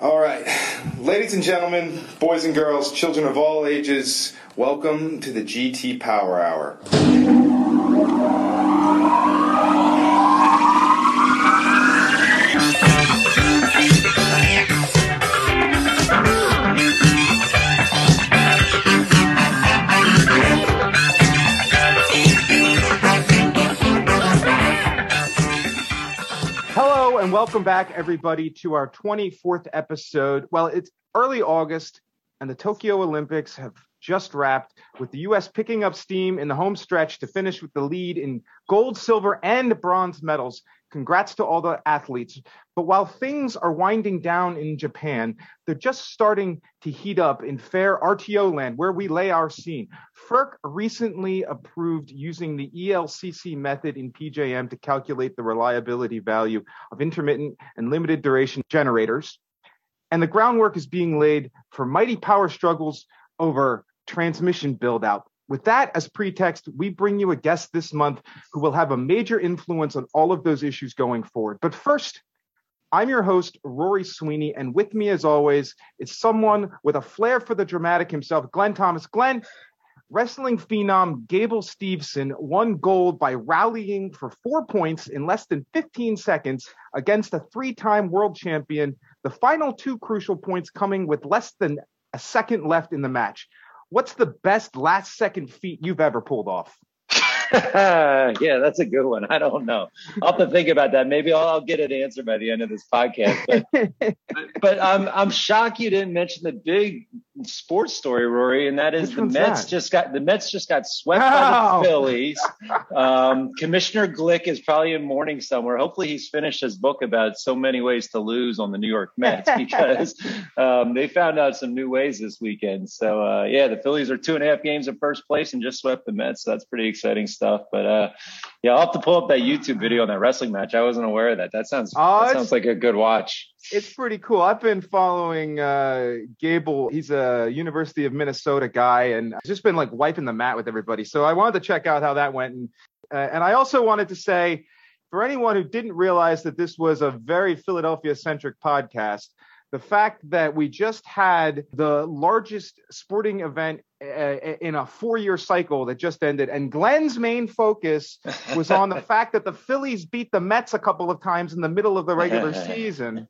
All right, ladies and gentlemen, boys and girls, children of all ages, welcome to the GT Power Hour. And welcome back, everybody, to our 24th episode. Well, it's early August, and the Tokyo Olympics have just wrapped, with the U.S. picking up steam in the home stretch to finish with the lead in gold, silver, and bronze medals. Congrats to all the athletes. But while things are winding down in Japan, they're just starting to heat up in fair RTO land where we lay our scene. FERC recently approved using the ELCC method in PJM to calculate the reliability value of intermittent and limited duration generators. And the groundwork is being laid for mighty power struggles over transmission build out. With that as pretext, we bring you a guest this month who will have a major influence on all of those issues going forward. But first, I'm your host, Rory Sweeney, and with me, as always, is someone with a flair for the dramatic himself, Glenn Thomas. Glenn, wrestling phenom Gable Steveson won gold by rallying for four points in less than 15 seconds against a three time world champion, the final two crucial points coming with less than a second left in the match. What's the best last second feat you've ever pulled off? yeah, that's a good one. I don't know. I'll have to think about that. Maybe I'll, I'll get an answer by the end of this podcast. But, but I'm I'm shocked you didn't mention the big sports story, Rory, and that is Which the Mets that? just got the Mets just got swept by the Phillies. Um, Commissioner Glick is probably in mourning somewhere. Hopefully, he's finished his book about so many ways to lose on the New York Mets because um, they found out some new ways this weekend. So uh, yeah, the Phillies are two and a half games in first place and just swept the Mets. So that's pretty exciting stuff. But uh, yeah, I'll have to pull up that YouTube video on that wrestling match. I wasn't aware of that. That sounds Oh, that sounds like a good watch. It's pretty cool. I've been following uh, Gable. He's a University of Minnesota guy, and just been like wiping the mat with everybody. So I wanted to check out how that went, and uh, and I also wanted to say, for anyone who didn't realize that this was a very Philadelphia centric podcast, the fact that we just had the largest sporting event uh, in a four year cycle that just ended, and Glenn's main focus was on the fact that the Phillies beat the Mets a couple of times in the middle of the regular season.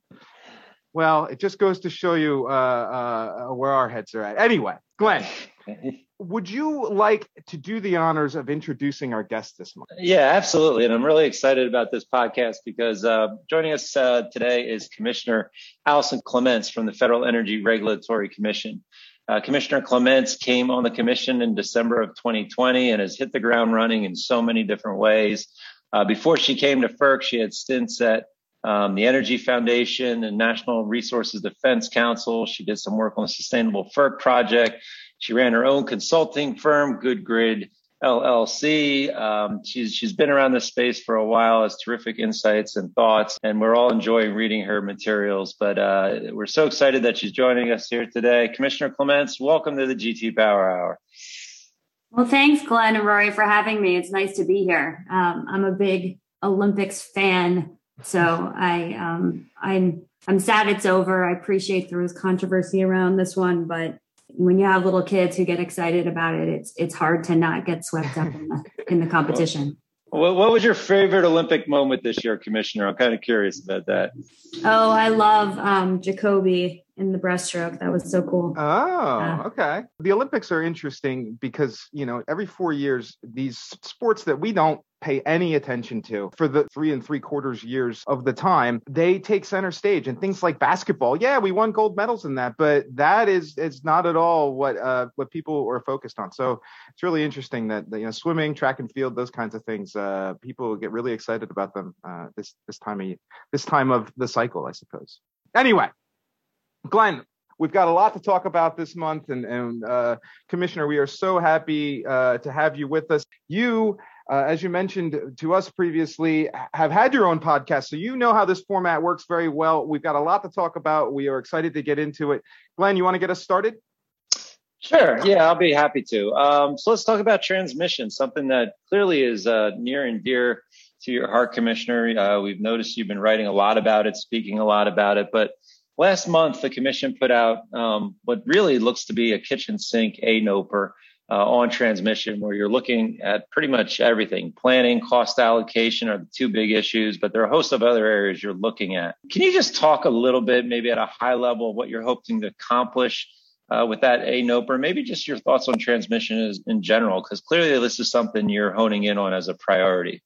Well, it just goes to show you uh, uh, where our heads are at. Anyway, Glenn, would you like to do the honors of introducing our guest this month? Yeah, absolutely. And I'm really excited about this podcast because uh, joining us uh, today is Commissioner Allison Clements from the Federal Energy Regulatory Commission. Uh, Commissioner Clements came on the commission in December of 2020 and has hit the ground running in so many different ways. Uh, before she came to FERC, she had stints at um, the Energy Foundation and Natural Resources Defense Council. She did some work on the Sustainable FERC project. She ran her own consulting firm, Good Grid LLC. Um, she's she's been around this space for a while, has terrific insights and thoughts, and we're all enjoying reading her materials. But uh, we're so excited that she's joining us here today. Commissioner Clements, welcome to the GT Power Hour. Well, thanks, Glenn and Rory, for having me. It's nice to be here. Um, I'm a big Olympics fan, so I um, I'm I'm sad it's over. I appreciate there was controversy around this one, but when you have little kids who get excited about it, it's it's hard to not get swept up in the in the competition. What, what was your favorite Olympic moment this year, Commissioner? I'm kind of curious about that. Oh, I love um, Jacoby in the breaststroke. That was so cool. Oh, Yeah. okay. The Olympics are interesting because, you know, every four years, these sports that we don't pay any attention to for the three and three quarters years of the time, they take center stage. And things like basketball, yeah, we won gold medals in that, but that is is not at all what uh, what people are focused on. So it's really interesting that you know swimming, track and field, those kinds of things, uh, people get really excited about them uh, this this time of this time of the cycle, I suppose. Anyway, Glenn, we've got a lot to talk about this month, and, and uh, Commissioner, we are so happy uh, to have you with us. You, uh, as you mentioned to us previously, have had your own podcast, so you know how this format works very well. We've got a lot to talk about. We are excited to get into it. Glenn, you want to get us started? Sure. Yeah, I'll be happy to. Um, so let's talk about transmission, something that clearly is uh, near and dear to your heart, Commissioner. Uh, we've noticed you've been writing a lot about it, speaking a lot about it, but Last month, the commission put out um, what really looks to be a kitchen sink ANOPR uh, on transmission, where you're looking at pretty much everything. Planning, cost allocation are the two big issues, but there are a host of other areas you're looking at. Can you just talk a little bit, maybe at a high level, what you're hoping to accomplish uh, with that ANOPR? Maybe just your thoughts on transmission in general, because clearly this is something you're honing in on as a priority.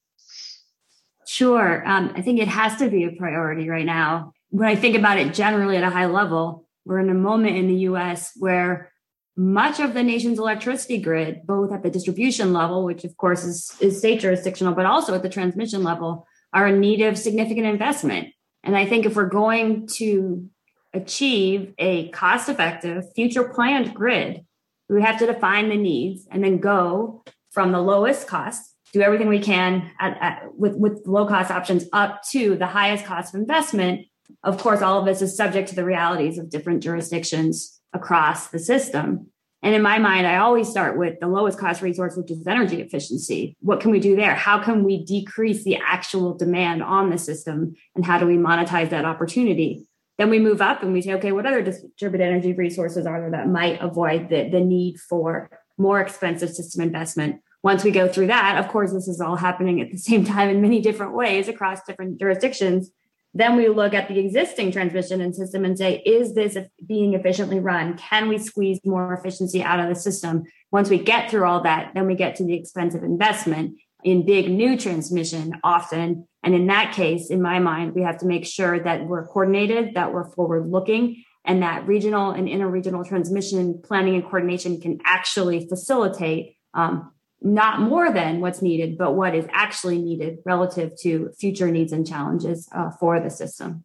Sure. Um, I think it has to be a priority right now. When I think about it generally at a high level, we're in a moment in the US where much of the nation's electricity grid, both at the distribution level, which of course is, is state jurisdictional, but also at the transmission level, are in need of significant investment. And I think if we're going to achieve a cost effective, future planned grid, we have to define the needs and then go from the lowest cost, do everything we can at, at, with, with low cost options up to the highest cost of investment. Of course, all of this is subject to the realities of different jurisdictions across the system. And in my mind, I always start with the lowest cost resource, which is energy efficiency. What can we do there? How can we decrease the actual demand on the system? And how do we monetize that opportunity? Then we move up and we say, okay, what other distributed energy resources are there that might avoid the, the need for more expensive system investment? Once we go through that, of course, this is all happening at the same time in many different ways across different jurisdictions. Then we look at the existing transmission and system and say, is this being efficiently run? Can we squeeze more efficiency out of the system? Once we get through all that, then we get to the expensive investment in big new transmission often. And in that case, in my mind, we have to make sure that we're coordinated, that we're forward looking, and that regional and interregional transmission planning and coordination can actually facilitate um, not more than what's needed, but what is actually needed relative to future needs and challenges uh, for the system.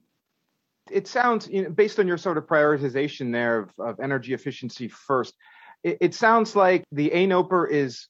It sounds, you know, based on your sort of prioritization there of, of energy efficiency first, it, it sounds like the ANOPR is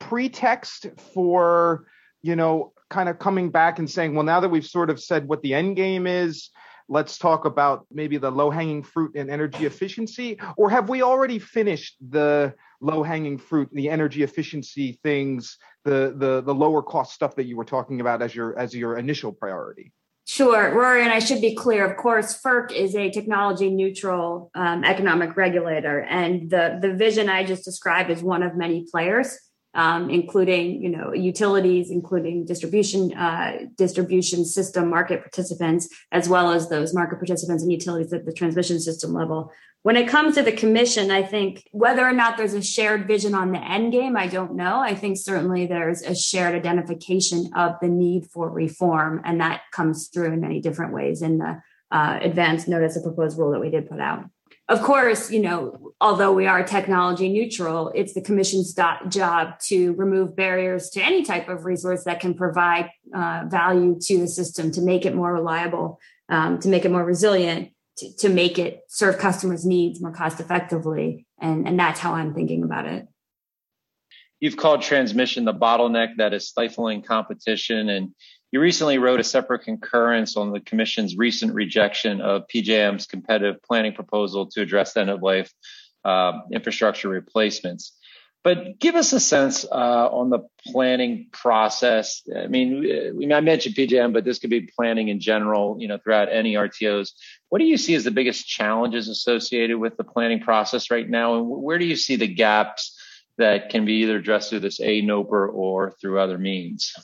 pretext for, you know, kind of coming back and saying, well, now that we've sort of said what the end game is, let's talk about maybe the low hanging fruit in energy efficiency? Or have we already finished the low hanging fruit, the energy efficiency things, the, the, the lower cost stuff that you were talking about as your, as your initial priority? Sure, Rory, and I should be clear. Of course, FERC is a technology neutral um, economic regulator, and the the vision I just described is one of many players um, including you know utilities, including distribution uh, distribution system market participants, as well as those market participants and utilities at the transmission system level. When it comes to the commission, I think whether or not there's a shared vision on the end game, I don't know. I think certainly there's a shared identification of the need for reform, and that comes through in many different ways in the uh, advanced notice of proposed rule that we did put out of course, you know, although we are technology neutral, it's the commission's job to remove barriers to any type of resource that can provide uh, value to the system, to make it more reliable, um, to make it more resilient, to, to make it serve customers' needs more cost effectively. And, and that's how I'm thinking about it. You've called transmission the bottleneck that is stifling competition and you recently wrote a separate concurrence on the Commission's recent rejection of PJM's competitive planning proposal to address end of life uh, infrastructure replacements. But give us a sense uh, on the planning process. I mean, I mentioned PJM, but this could be planning in general, you know, throughout any RTOs. What do you see as the biggest challenges associated with the planning process right now? And where do you see the gaps that can be either addressed through this ANOPR or through other means?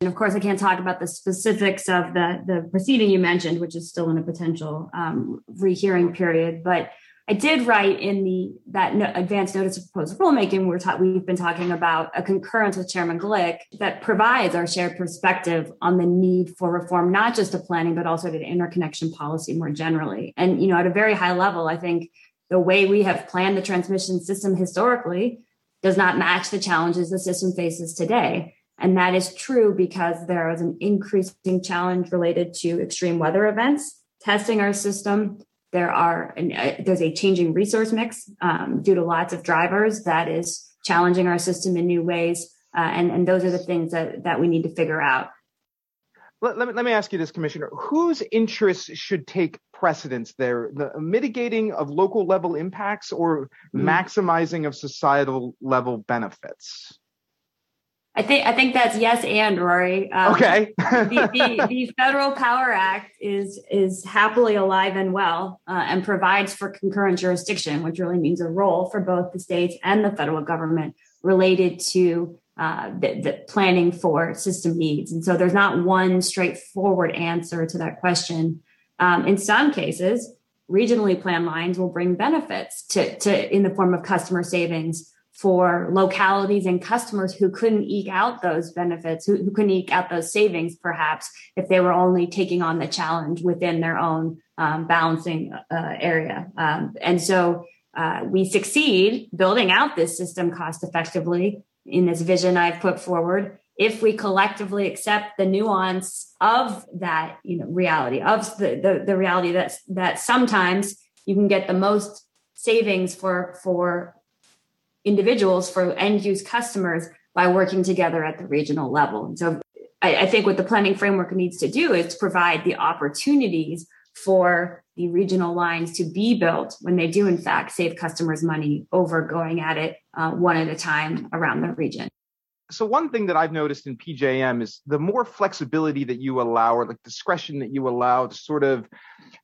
And of course, I can't talk about the specifics of the, the proceeding you mentioned, which is still in a potential um, rehearing period. But I did write in the that no, advance notice of proposed rulemaking. We're ta- we've been talking about a concurrence with Chairman Glick that provides our shared perspective on the need for reform, not just to planning, but also to interconnection policy more generally. And you know, at a very high level, I think the way we have planned the transmission system historically does not match the challenges the system faces today. And that is true because there is an increasing challenge related to extreme weather events testing our system. There are uh, there's a changing resource mix um, due to lots of drivers that is challenging our system in new ways, uh, and and those are the things that that we need to figure out. Let, let, me, let me ask you this, Commissioner. Whose interests should take precedence there? The mitigating of local level impacts or mm-hmm. maximizing of societal level benefits? I think I think that's yes and Rory. Um, okay. the, the, the, Federal Power Act is is happily alive and well uh, and provides for concurrent jurisdiction, which really means a role for both the states and the federal government related to uh, the, the planning for system needs. And so there's not one straightforward answer to that question. Um, in some cases, regionally planned lines will bring benefits to, to in the form of customer savings for localities and customers who couldn't eke out those benefits, who, who couldn't eke out those savings, perhaps if they were only taking on the challenge within their own um, balancing uh, area. Um, and so uh, we succeed building out this system cost effectively in this vision I've put forward if we collectively accept the nuance of that you know reality of the, the, the reality that that sometimes you can get the most savings for for individuals, for end use customers by working together at the regional level. And so I, I think what the planning framework needs to do is to provide the opportunities for the regional lines to be built when they do in fact save customers money over going at it uh, one at a time around the region so one thing that I've noticed in PJM is the more flexibility that you allow or like discretion that you allow to sort of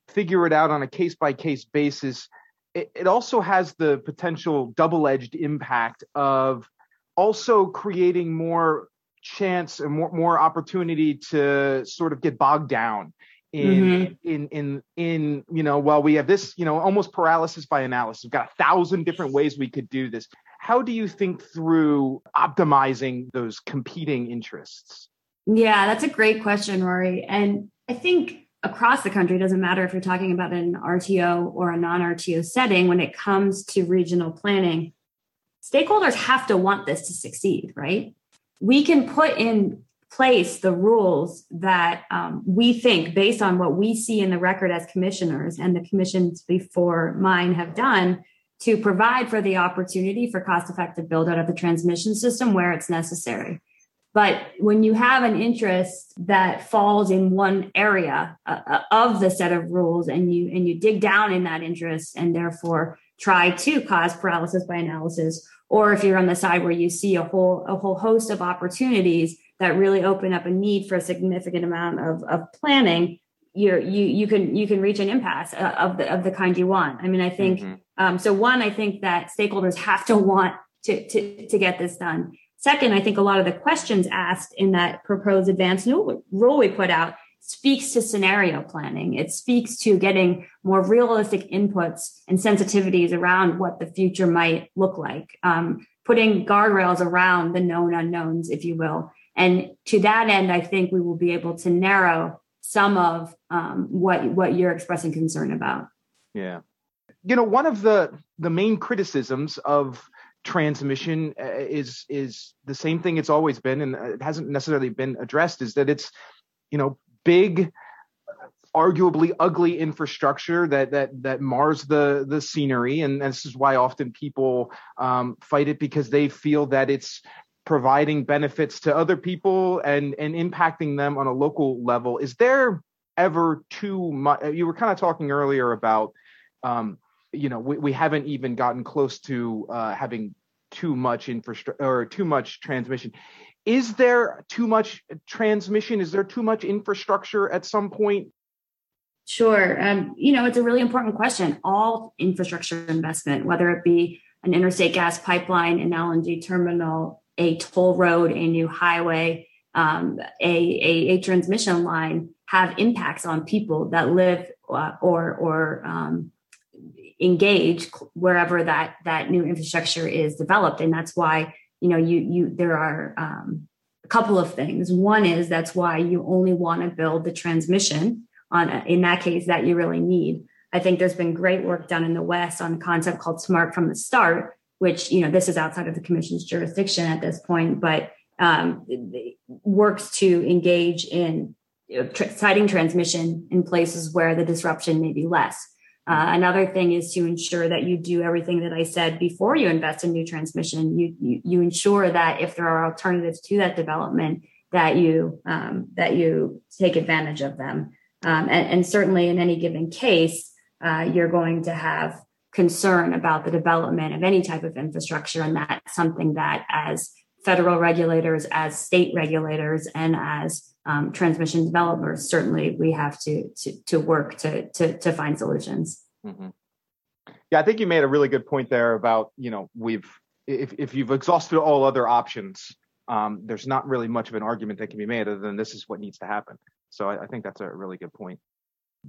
figure it out on a case by case basis, it, it also has the potential double edged impact of also creating more chance and more, more opportunity to sort of get bogged down in mm-hmm. in in in you know well we have this you know almost paralysis by analysis. We've got a thousand different ways we could do this. How do you think through optimizing those competing interests? Yeah that's a great question rory. And i think across the country, doesn't matter if you're talking about an RTO or a non RTO setting, when it comes to regional planning, stakeholders have to want this to succeed, right? We can put in place the rules that um, we think, based on what we see in the record as commissioners and the commissions before mine have done, to provide for the opportunity for cost effective build out of the transmission system where it's necessary. But when you have an interest that falls in one area uh, uh, of the set of rules and you and you dig down in that interest and therefore try to cause paralysis by analysis, or if you're on the side where you see a whole a whole host of opportunities that really open up a need for a significant amount of, of planning, you you you can you can reach an impasse uh, of the of the kind you want. I mean, I think mm-hmm. um, so. One, I think that stakeholders have to want to to to get this done. Second, I think a lot of the questions asked in that proposed advanced rule we put out speaks to scenario planning. It speaks to getting more realistic inputs and sensitivities around what the future might look like, um, putting guardrails around the known unknowns, if you will. And to that end, I think we will be able to narrow some of um, what what you're expressing concern about. Yeah, you know, one of the the main criticisms of transmission uh, is is the same thing it's always been and it hasn't necessarily been addressed is that it's you know big arguably ugly infrastructure that that that mars the the scenery. And this is why often people um, fight it because they feel that it's providing benefits to other people and and impacting them on a local level. Is there ever too much you were kind of talking earlier about um, you know we, we haven't even gotten close to uh, having too much infrastructure or too much transmission. Is there too much transmission? Is there too much infrastructure at some point? Sure. Um, you know it's a really important question. All infrastructure investment whether it be an interstate gas pipeline an lng terminal a toll road a new highway um, a, a, a, transmission line have impacts on people that live uh, or or um, engage wherever that that new infrastructure is developed. And that's why you know you you there are um, a couple of things. One is that's why you only want to build the transmission on in that case that you really need. I think there's been great work done in the west on a concept called smart from the start which you know this is outside of the commission's jurisdiction at this point but um, works to engage in you know, tr- siting transmission in places where the disruption may be less uh, another thing is to ensure that you do everything that I said before you invest in new transmission. You, you, you ensure that if there are alternatives to that development, that you um, that you take advantage of them. Um, and, and, certainly, in any given case, uh, you're going to have concern about the development of any type of infrastructure, and that's something that, as federal regulators, as state regulators, and as um, transmission developers, certainly we have to to, to work to, to to find solutions. Mm-hmm. Yeah, I think you made a really good point there about you know we've if if you've exhausted all other options, um, there's not really much of an argument that can be made other than this is what needs to happen. So I, I think that's a really good point.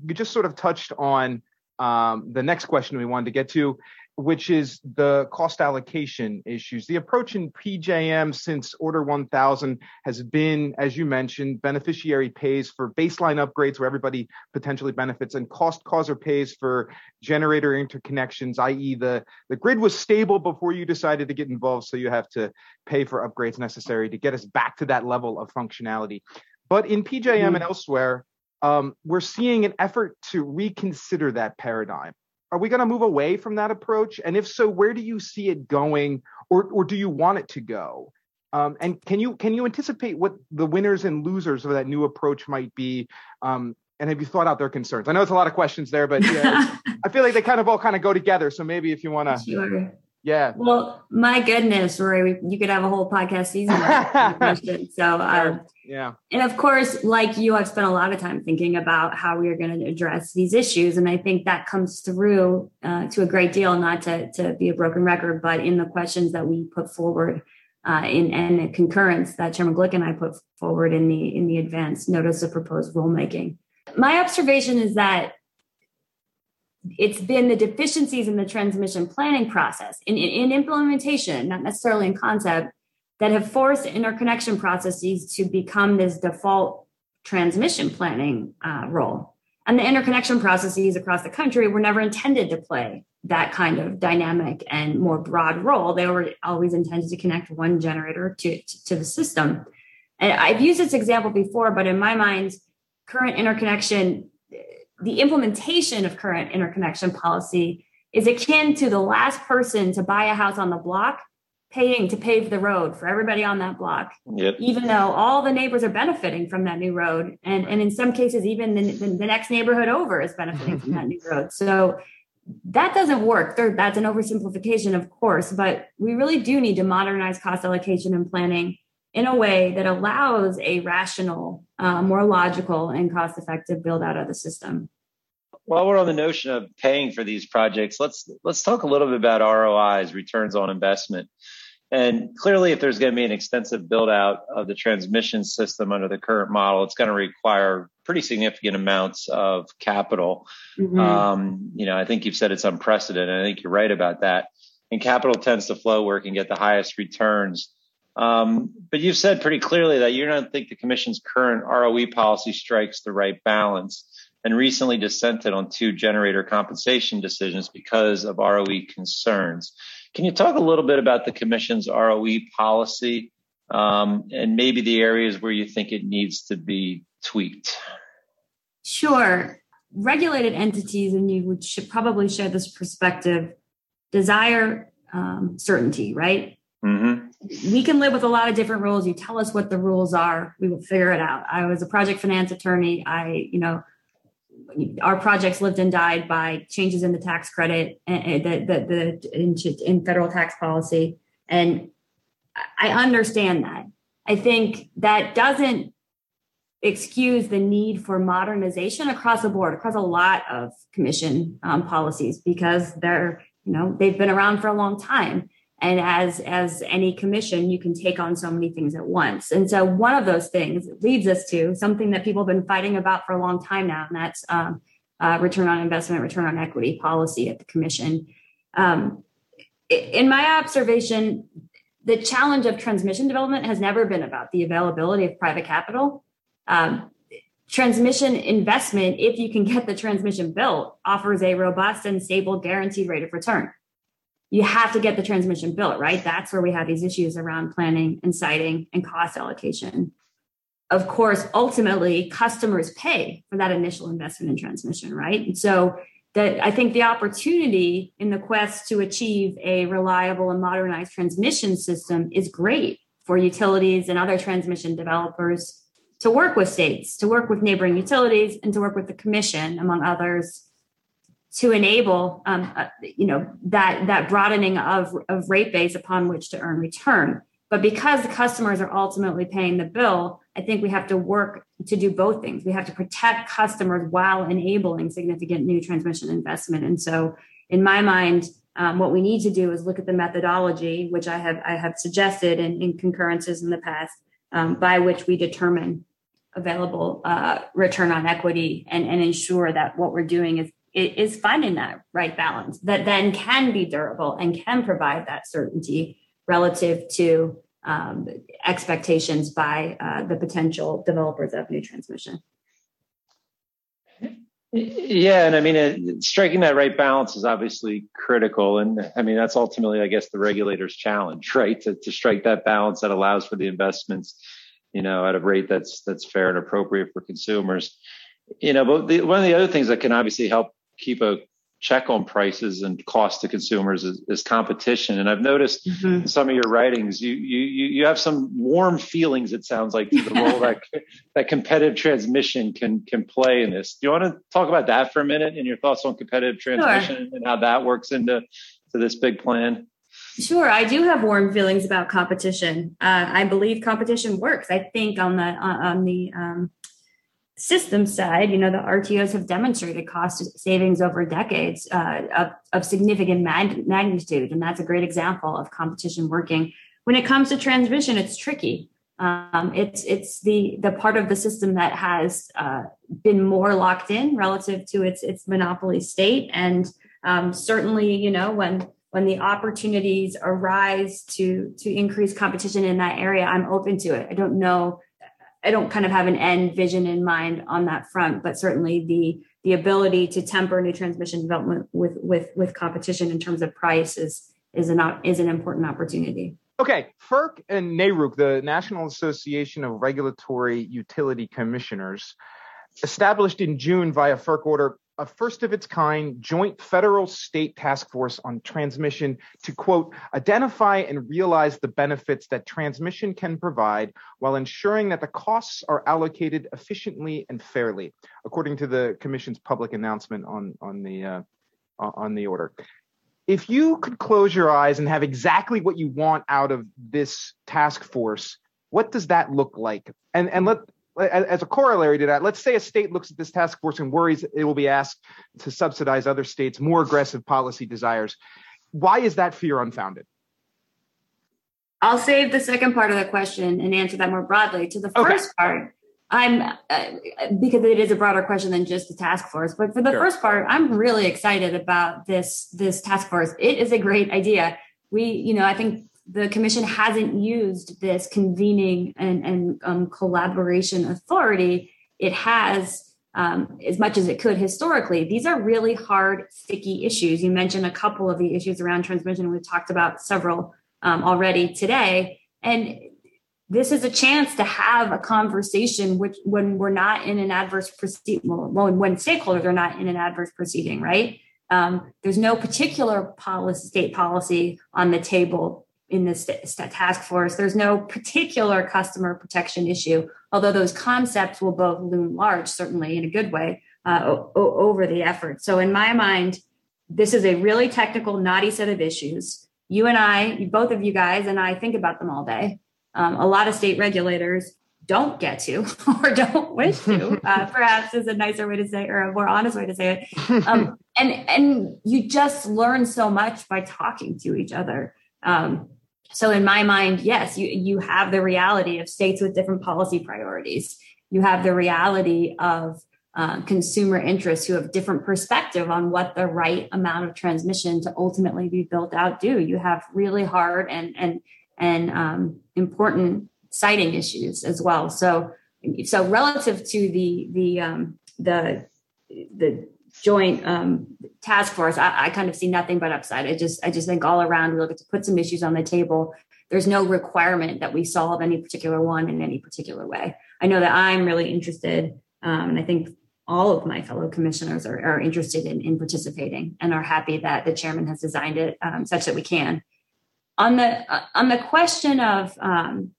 You just sort of touched on um, the next question we wanted to get to, which is the cost allocation issues. The approach in PJM since Order 1000 has been, as you mentioned, beneficiary pays for baseline upgrades where everybody potentially benefits, and cost causer pays for generator interconnections, i.e., the, the grid was stable before you decided to get involved, so you have to pay for upgrades necessary to get us back to that level of functionality. But in PJM mm-hmm. and elsewhere, um, we're seeing an effort to reconsider that paradigm. Are we going to move away from that approach? And if so, where do you see it going, or or do you want it to go? Um, and can you can you anticipate what the winners and losers of that new approach might be? Um, and have you thought out their concerns? I know it's a lot of questions there, but yeah, I feel like they kind of all kind of go together. So maybe if you want to sure. Yeah. Well, my goodness, Rory, you could have a whole podcast season. so, um, yeah. And of course, like you, I've spent a lot of time thinking about how we are going to address these issues. And I think that comes through uh, to a great deal, not to, to be a broken record, but in the questions that we put forward uh, in and the concurrence that Chairman Glick and I put forward in the in the advance notice of proposed rulemaking. My observation is that it's been the deficiencies in the transmission planning process in, in, in, implementation, not necessarily in concept, that have forced interconnection processes to become this default transmission planning uh, role. And the interconnection processes across the country were never intended to play that kind of dynamic and more broad role. They were always intended to connect one generator to, to, to the system. And I've used this example before, but in my mind, current interconnection the implementation of current interconnection policy is akin to the last person to buy a house on the block paying to pave the road for everybody on that block, yep. even though all the neighbors are benefiting from that new road. And, and in some cases, even the, the, the next neighborhood over is benefiting from that new road. So that doesn't work. That's an oversimplification, of course, but we really do need to modernize cost allocation and planning in a way that allows a rational, uh, more logical, and cost effective build out of the system. While we're on the notion of paying for these projects, let's let's talk a little bit about ROIs, returns on investment. And clearly, if there's going to be an extensive build out of the transmission system under the current model, it's going to require pretty significant amounts of capital. Mm-hmm. Um, you know, I think you've said it's unprecedented. I think you're right about that. And capital tends to flow where it can get the highest returns. Um, but you've said pretty clearly that you don't think the Commission's current ROE policy strikes the right balance and recently dissented on two generator compensation decisions because of ROE concerns. Can you talk a little bit about the Commission's ROE policy um, and maybe the areas where you think it needs to be tweaked? Sure. Regulated entities, and you should probably share this perspective, desire um, certainty, right? Mm-hmm. We can live with a lot of different rules. You tell us what the rules are, we will figure it out. I was a project finance attorney. I, you know, our projects lived and died by changes in the tax credit and the, the, the in, in federal tax policy. And I understand that. I think that doesn't excuse the need for modernization across the board, across a lot of commission um, policies, because they're, you know, they've been around for a long time and as as any commission you can take on so many things at once. And so one of those things leads us to something that people have been fighting about for a long time now and that's um, uh, return on investment return on equity policy at the commission. Um, in my observation the challenge of transmission development has never been about the availability of private capital. Um, transmission investment if you can get the transmission built offers a robust and stable guaranteed rate of return you have to get the transmission built, right? That's where we have these issues around planning and siting and cost allocation. Of course, ultimately, customers pay for that initial investment in transmission, right? And so that I think the opportunity in the quest to achieve a reliable and modernized transmission system is great for utilities and other transmission developers to work with states, to work with neighboring utilities, and to work with the commission, among others, to enable um, uh, you know that that broadening of, of rate base upon which to earn return But because the customers are ultimately paying the bill, I think we have to work to do both things. We have to protect customers while enabling significant new transmission investment. And so, in my mind, um, what we need to do is look at the methodology, which I have I have suggested in, in concurrences in the past, um, by which we determine available uh, return on equity and, and ensure that what we're doing is is finding that right balance that then can be durable and can provide that certainty relative to um, expectations by uh, the potential developers of new transmission. Yeah, and I mean, it, striking that right balance is obviously critical, and I mean that's ultimately, I guess, the regulator's challenge, right? To, to strike that balance that allows for the investments, you know, at a rate that's that's fair and appropriate for consumers. You know, but the, one of the other things that can obviously help keep a check on prices and cost to consumers is, is competition. And I've noticed mm-hmm. in some of your writings, you, you, you have some warm feelings, it sounds like, to the role that, that competitive transmission can, can play in this. Do you want to talk about that for a minute and your thoughts on competitive transmission sure. and how that works into to this big plan? Sure, I do have warm feelings about competition. Uh, I believe competition works. I think on the on the um, system side, you know, the RTOs have demonstrated cost savings over decades uh, of, of significant mag- magnitude. And that's a great example of competition working. When it comes to transmission, it's tricky. Um, it's it's the the part of the system that has uh, been more locked in relative to its its monopoly state, and um, certainly, you know, when when the opportunities arise to to increase competition in that area, I'm open to it. I don't know I don't kind of have an end vision in mind on that front, but certainly the the ability to temper new transmission development with with with competition in terms of price is is an is an important opportunity. Okay, FERC and NARUC, the National Association of Regulatory Utility Commissioners, established in June via FERC order a first of its kind joint federal state task force on transmission to quote identify and realize the benefits that transmission can provide while ensuring that the costs are allocated efficiently and fairly according to the commission's public announcement on on the uh, on the order. If you could close your eyes and have exactly what you want out of this task force what does that look like? And and let as a corollary to that, let's say a state looks at this task force and worries it will be asked to subsidize other states' more aggressive policy desires. Why is that fear unfounded? I'll save the second part of the question and answer that more broadly. To the first okay. part, I'm uh, because it is a broader question than just the task force. But for the sure. first part, I'm really excited about this this task force. It is a great idea. We, you know, I think the commission hasn't used this convening and, and um, collaboration authority. It has um, as much as it could historically. These are really hard, sticky issues. You mentioned a couple of the issues around transmission. We've talked about several um, already today. And this is a chance to have a conversation which when we're not in an adverse proceeding, well, when stakeholders are not in an adverse proceeding, right? Um, there's no particular policy, state policy on the table in this task force. There's no particular customer protection issue, although those concepts will both loom large, certainly in a good way, uh, o- over the effort. So, in my mind, this is a really technical, knotty set of issues. You and I, both of you guys, and I think about them all day. Um, a lot of state regulators don't get to or don't wish to uh, perhaps is a nicer way to say or a more honest way to say it um, and and you just learn so much by talking to each other um, so in my mind, yes, you, you have the reality of states with different policy priorities. You have the reality of uh, consumer interests who have different perspective on what the right amount of transmission to ultimately be built out do. You have really hard and and and um, important siting issues as well. So so relative to the the um, the the joint um, task force, I, I, kind of see nothing but upside. I just I just think all around we look at to put some issues on the table. There's no requirement that we solve any particular one in any particular way. I know that I'm really interested, um, and I think all of my fellow commissioners are, are interested in, in, participating and are happy that the chairman has designed it um, such that we can. On the uh, on the question of um,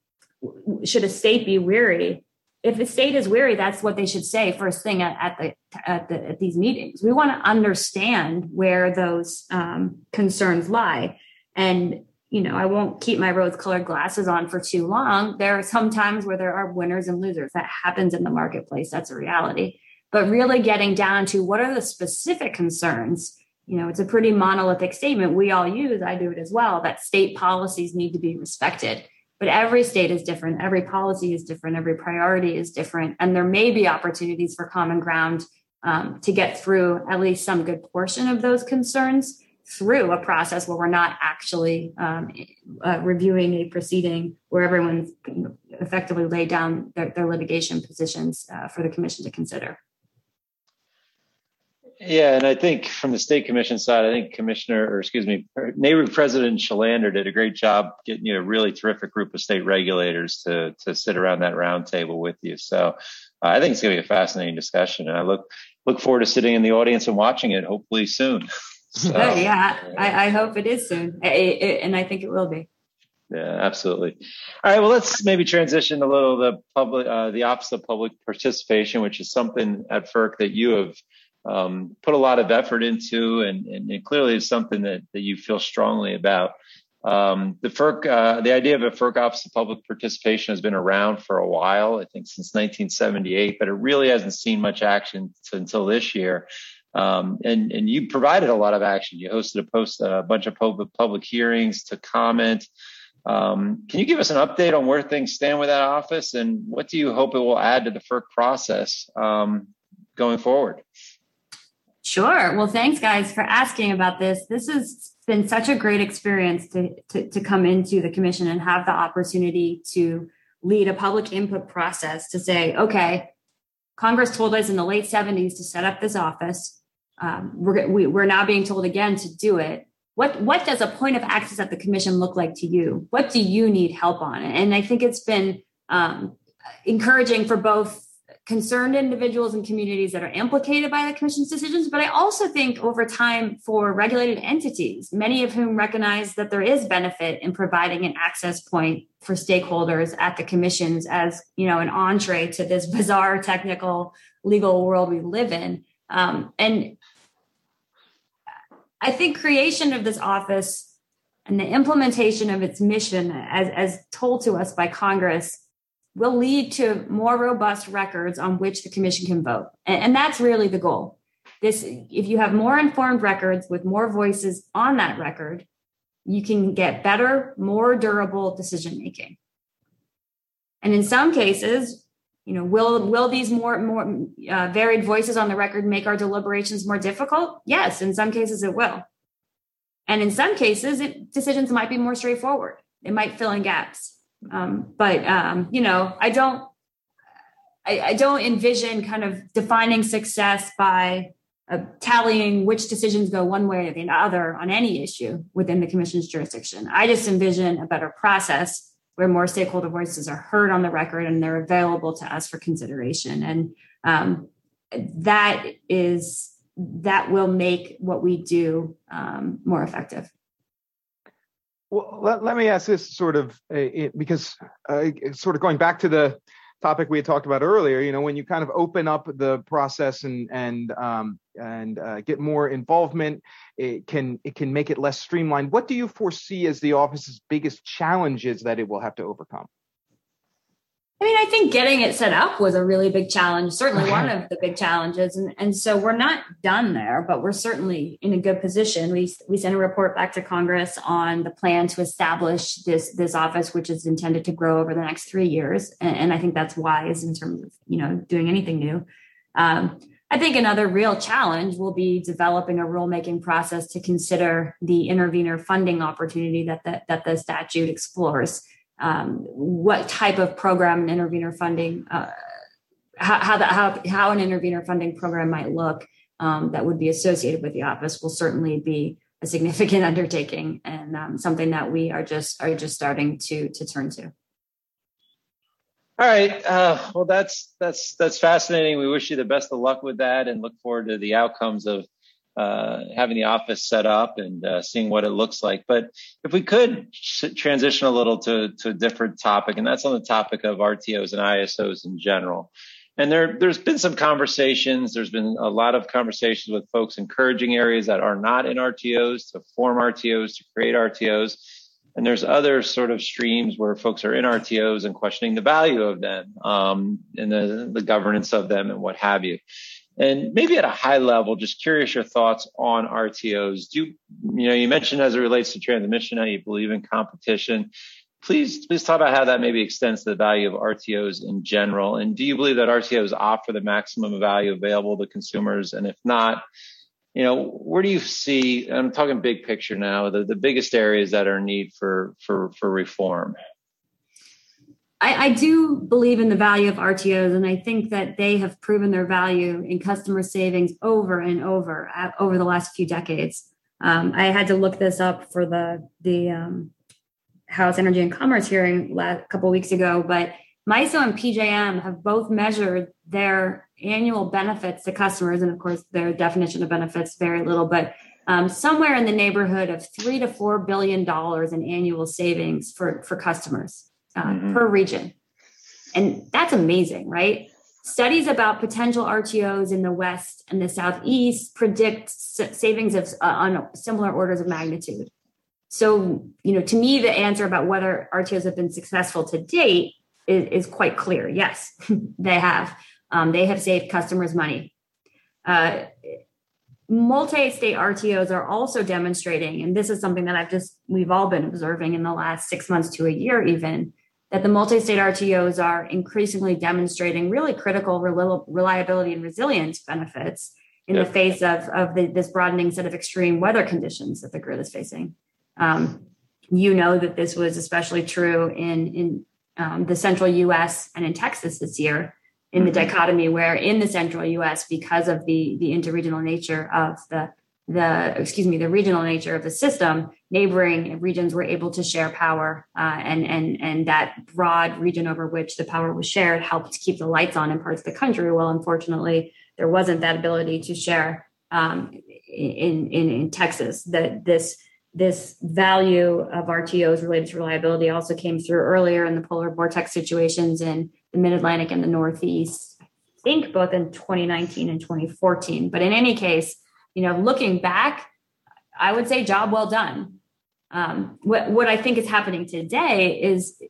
should a state be weary, if the state is weary, that's what they should say first thing at, at the at the at these meetings. We want to understand where those um, concerns lie, and you know, I won't keep my rose colored glasses on for too long. There are some times where there are winners and losers. That happens in the marketplace. That's a reality. But really getting down to what are the specific concerns? You know, it's a pretty monolithic statement we all use. I do it as well that state policies need to be respected. But every state is different. Every policy is different. Every priority is different. And there may be opportunities for common ground um, to get through at least some good portion of those concerns through a process where we're not actually um, uh, reviewing a proceeding where everyone's effectively laid down their, their litigation positions uh, for the commission to consider. Yeah, and I think from the state commission side, I think Commissioner, or excuse me, NARUC President Kjellander did a great job getting you a really terrific group of state regulators to to sit around that roundtable with you. So uh, I think it's going to be a fascinating discussion, and I look look forward to sitting in the audience and watching it, hopefully soon. So, yeah, I, I, hope it is soon, it, it, and I think it will be. Yeah, absolutely. All right, well, let's maybe transition a little the public, uh, the Office of Public Participation, which is something at FERC that you have um, put a lot of effort into, and, and clearly is something that, that you feel strongly about. Um, the FERC, uh, the idea of a FERC Office of Public Participation has been around for a while, I think since 1978, but it really hasn't seen much action until this year. Um, and, and you provided a lot of action. You hosted a post, a bunch of public, public hearings to comment. Um, can you give us an update on where things stand with that office and what do you hope it will add to the FERC process um, going forward? Sure. Well, thanks, guys, for asking about this. This has been such a great experience to, to, to come into the commission and have the opportunity to lead a public input process to say, okay, Congress told us in the late 70s to set up this office. Um, we're, we, are we are now being told again to do it. What, what does a point of access at the commission look like to you? What do you need help on? And I think it's been um, encouraging for both concerned individuals and communities that are implicated by the commission's decisions. But I also think over time for regulated entities, many of whom recognize that there is benefit in providing an access point for stakeholders at the commissions as, you know, an entree to this bizarre technical legal world we live in. Um, and I think creation of this office and the implementation of its mission as, as told to us by Congress will lead to more robust records on which the commission can vote. And, and, that's really the goal. This, if you have more informed records with more voices on that record, you can get better, more durable decision making. And in some cases, you know, will will these more more uh, varied voices on the record make our deliberations more difficult? Yes, in some cases it will. And in some cases, it, decisions might be more straightforward. It might fill in gaps. Um, but um, you know, I don't, I, I, don't envision kind of defining success by uh, tallying which decisions go one way or the other on any issue within the commission's jurisdiction. I just envision a better process where more stakeholder voices are heard on the record and they're available to us for consideration. And um, that is that will make what we do um, more effective. Well, let, let me ask this sort of uh, it, because uh, sort of going back to the topic we had talked about earlier. You know, when you kind of open up the process and and um, and uh, get more involvement, it can it can make it less streamlined. What do you foresee as the office's biggest challenges that it will have to overcome? I mean, I think getting it set up was a really big challenge, certainly one of the big challenges. And, and so we're not done there, but we're certainly in a good position. We, we sent a report back to Congress on the plan to establish this, this office, which is intended to grow over the next three years. And, and I think that's wise in terms of, you know, doing anything new. Um, I think another real challenge will be developing a rulemaking process to consider the intervener funding opportunity that the, that the statute explores um, what type of program and intervener funding, uh, how, how, how, how an intervener funding program might look um, that would be associated with the office will certainly be a significant undertaking and um, something that we are just are just starting to to turn to. All right. Uh, well, that's that's that's fascinating. We wish you the best of luck with that, and look forward to the outcomes of uh, having the office set up and uh, seeing what it looks like. But if we could transition a little to, to a different topic, and that's on the topic of RTOs and ISOs in general. And there, there's been some conversations. There's been a lot of conversations with folks encouraging areas that are not in RTOs to form RTOs, to create RTOs. And there's other sort of streams where folks are in RTOs and questioning the value of them um, and the, the governance of them and what have you. And maybe at a high level, just curious your thoughts on RTOs. Do you, you know, you mentioned as it relates to transmission, how you believe in competition. Please, please talk about how that maybe extends to the value of RTOs in general. And do you believe that RTOs offer the maximum value available to consumers? And if not, you know, where do you see, I'm talking big picture now, the, the biggest areas that are need for, for, for reform? I, I, do believe in the value of RTOs, and I think that they have proven their value in customer savings over and over uh, over the last few decades. Um, I had to look this up for the the um, House Energy and Commerce hearing a couple weeks ago, but MISO and PJM have both measured their annual benefits to customers, and of course, their definition of benefits vary a little, but um, somewhere in the neighborhood of three to four billion dollars in annual savings for for customers uh, mm-hmm. per region. And that's amazing, right? Studies about potential RTOs in the West and the Southeast predict savings of uh, on similar orders of magnitude. So, you know, to me, the answer about whether RTOs have been successful to date is, is quite clear. Yes, they have. Um, they have saved customers money. Uh, multi-state RTOs are also demonstrating, and this is something that I've just we've all been observing in the last six months to a year, even that the multi-state RTOs are increasingly demonstrating really critical reliability and resilience benefits in yep. the face of, of the, this broadening set of extreme weather conditions that the grid is facing. Um, you know that this was especially true in, in um, the central US and in Texas this year, in the mm-hmm. dichotomy where in the central US, because of the, the interregional nature of the the excuse me the regional nature of the system neighboring regions were able to share power uh, and and and that broad region over which the power was shared helped keep the lights on in parts of the country well unfortunately there wasn't that ability to share um, in, in in texas. That this this value of rtos related to reliability also came through earlier in the polar vortex situations in the mid-atlantic and the northeast i think both in 2019 and 2014 but in any case you know, looking back, I would say job well done. Um, what what I think is happening today is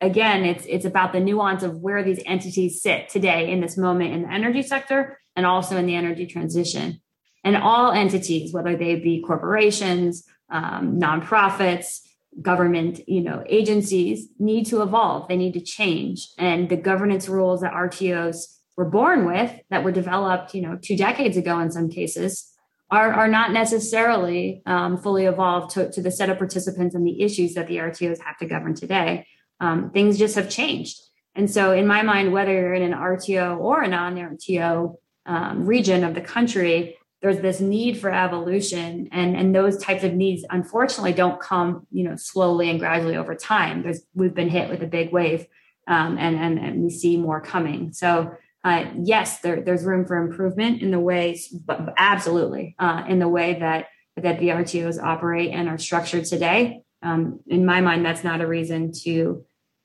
again, it's it's about the nuance of where these entities sit today in this moment in the energy sector and also in the energy transition. And all entities, whether they be corporations, um, nonprofits, government, you know, agencies, need to evolve. They need to change, and the governance rules that RTOs were born with, that were developed, you know, two decades ago in some cases, are, are not necessarily um, fully evolved to, to the set of participants and the issues that the RTOs have to govern today. Um, things just have changed. And so, in my mind, whether you're in an RTO or a non RTO um, region of the country, there's this need for evolution. And, and those types of needs, unfortunately, don't come you know, slowly and gradually over time. There's, we've been hit with a big wave um, and, and, and we see more coming. So, uh, yes, there, there's room for improvement in the ways, but absolutely uh, in the way that that the RTOs operate and are structured today. Um, in my mind, that's not a reason to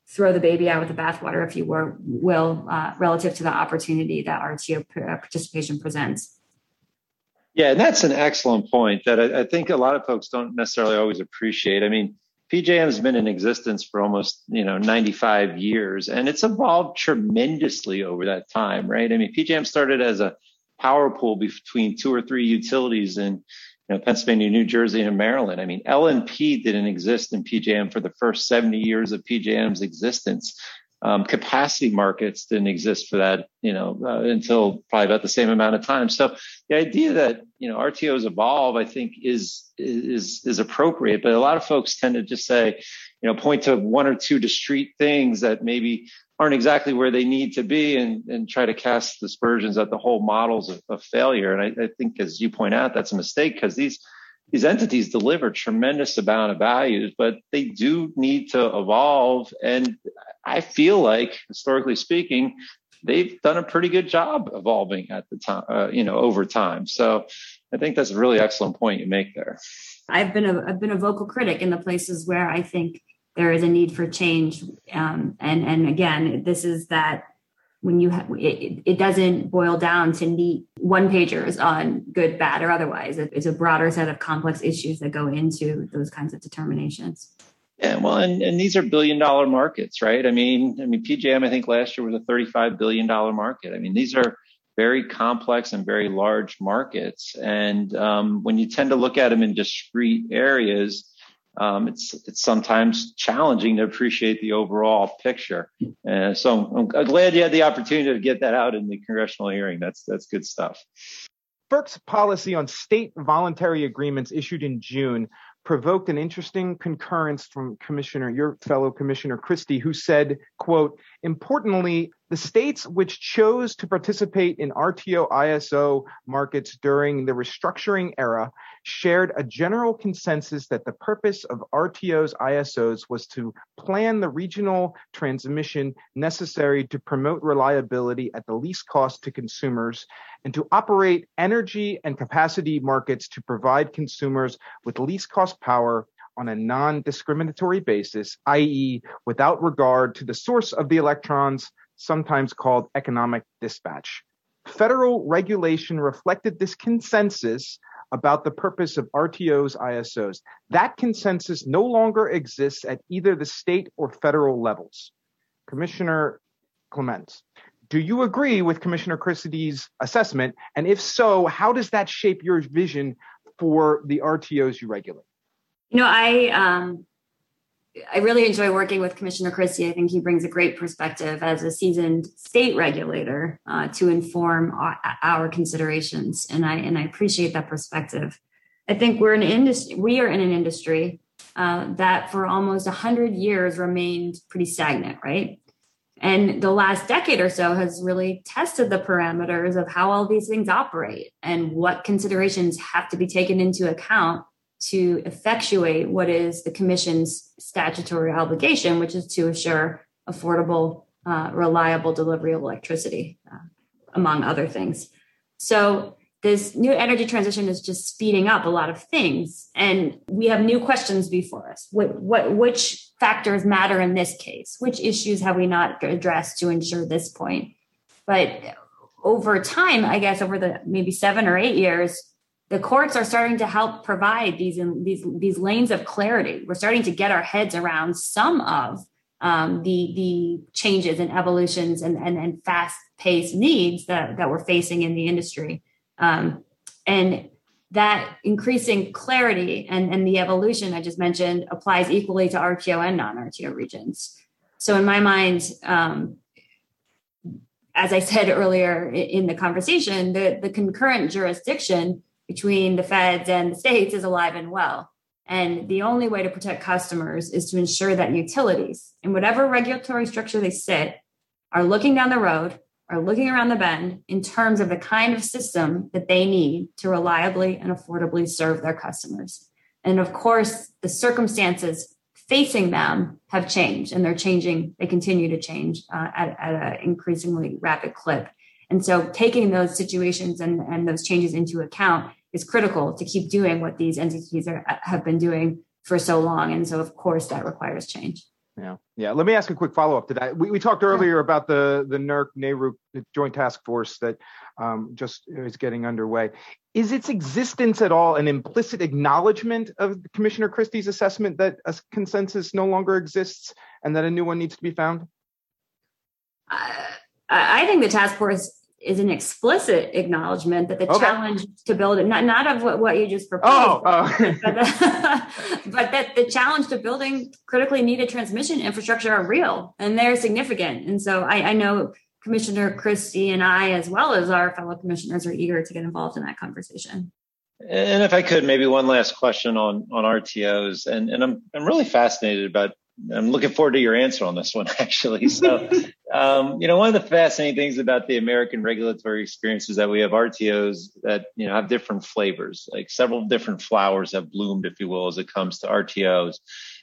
throw the baby out with the bathwater, if you were, will, uh, relative to the opportunity that RTO uh, participation presents. Yeah, and that's an excellent point that I, I think a lot of folks don't necessarily always appreciate. I mean, PJM has been in existence for almost, you know, 95 years and it's evolved tremendously over that time, right? I mean, PJM started as a power pool between two or three utilities in you know, Pennsylvania, New Jersey, and Maryland. I mean, LMP didn't exist in PJM for the first 70 years of PJM's existence. Um, capacity markets didn't exist for that, you know, uh, until probably about the same amount of time. So the idea that you know RTOs evolve, I think, is is is appropriate. But a lot of folks tend to just say, you know, point to one or two discrete things that maybe aren't exactly where they need to be, and and try to cast aspersions at the whole models of, of failure. And I, I think, as you point out, that's a mistake because these these entities deliver tremendous amount of values, but they do need to evolve. And I feel like, historically speaking, they've done a pretty good job evolving at the time, uh, you know, over time. So I think that's a really excellent point you make there. I've been a I've been a vocal critic in the places where I think there is a need for change, um, and and again, this is that when you ha- it, it doesn't boil down to neat one pagers on good, bad, or otherwise. It's a broader set of complex issues that go into those kinds of determinations. Yeah, well, and, and these are billion dollar markets, right? I mean, I mean, PJM, I think last year was a $35 billion market. I mean, these are very complex and very large markets. And um, when you tend to look at them in discrete areas, um, it's it's sometimes challenging to appreciate the overall picture. And so I'm, I'm glad you had the opportunity to get that out in the congressional hearing. That's that's good stuff. FERC's policy on state voluntary agreements issued in June provoked an interesting concurrence from Commissioner, your fellow Commissioner Christie, who said, quote, importantly, the states which chose to participate in RTO ISO markets during the restructuring era shared a general consensus that the purpose of RTO's ISOs was to plan the regional transmission necessary to promote reliability at the least cost to consumers and to operate energy and capacity markets to provide consumers with least cost power on a non-discriminatory basis, i.e., without regard to the source of the electrons, sometimes called economic dispatch. Federal regulation reflected this consensus about the purpose of RTOs, ISOs. That consensus no longer exists at either the state or federal levels. Commissioner Clements, do you agree with Commissioner Christie's assessment? And if so, how does that shape your vision for the RTOs you regulate? You know, I um, I really enjoy working with Commissioner Christie. I think he brings a great perspective as a seasoned state regulator uh, to inform our, our, considerations, and I and I appreciate that perspective. I think we're an industry. We are in an industry uh, that for almost hundred years remained pretty stagnant, right? And the last decade or so has really tested the parameters of how all these things operate and what considerations have to be taken into account to effectuate what is the commission's statutory obligation, which is to assure affordable, uh, reliable delivery of electricity, uh, among other things. So this new energy transition is just speeding up a lot of things and we have new questions before us. What, what which factors matter in this case? Which issues have we not addressed to ensure this point? But over time i guess over the maybe seven or eight years the courts are starting to help provide these these these lanes of clarity we're starting to get our heads around some of um, the the changes and evolutions and, and, and fast paced needs that, that we're facing in the industry um, and that increasing clarity and, and the evolution I just mentioned applies equally to RTO and non RTO regions. So, in my mind, um, as I said earlier in the conversation, the, the concurrent jurisdiction between the feds and the states is alive and well. And the only way to protect customers is to ensure that utilities, in whatever regulatory structure they sit, are looking down the road are looking around the bend in terms of the kind of system that they need to reliably and affordably serve their customers. And of course, the circumstances facing them have changed and they're changing, they continue to change uh, at, at an increasingly rapid clip. And so taking those situations and, and those changes into account is critical to keep doing what these entities are, have been doing for so long. And so, of course, that requires change. Yeah, yeah. Let me ask a quick follow up to that. We, we talked earlier about the the FERC NARUC joint task force that um, just is getting underway. Is its existence at all an implicit acknowledgement of Commissioner Christie's assessment that a consensus no longer exists and that a new one needs to be found? Uh, I think the task force is an explicit acknowledgement that the okay. challenge to build it, not, not of what, what you just oh, proposed, oh, oh. but, the, but, that the challenge to building critically needed transmission infrastructure are real and they're significant. And so I, I know Commissioner Christie and I, as well as our fellow commissioners, are eager to get involved in that conversation. And if I could, maybe one last question on on RTOs, and and I'm I'm really fascinated about I'm looking forward to your answer on this one, actually. So, um, you know, one of the fascinating things about the American regulatory experience is that we have RTOs that, you know, have different flavors, like several different flowers have bloomed, if you will, as it comes to RTOs.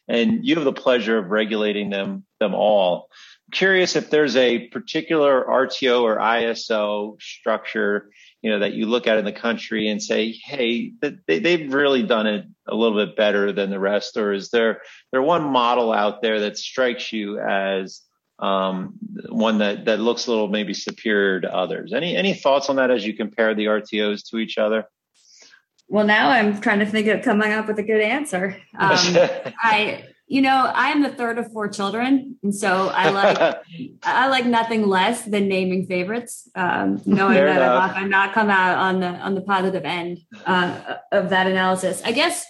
And you have the pleasure of regulating them, them all. I'm curious if there's a particular RTO or ISO structure you know that you look at in the country and say, hey, they, they've really done it a little bit better than the rest, or is there there one model out there that strikes you as um, one that that looks a little maybe superior to others? Any any thoughts on that as you compare the RTOs to each other? Well, now I'm trying to think of coming up with a good answer. Um, I you know, I am the third of four children, and so I like I like nothing less than naming favorites. Um, knowing Fair that enough. I've not come out on the on the positive end uh, of that analysis. I guess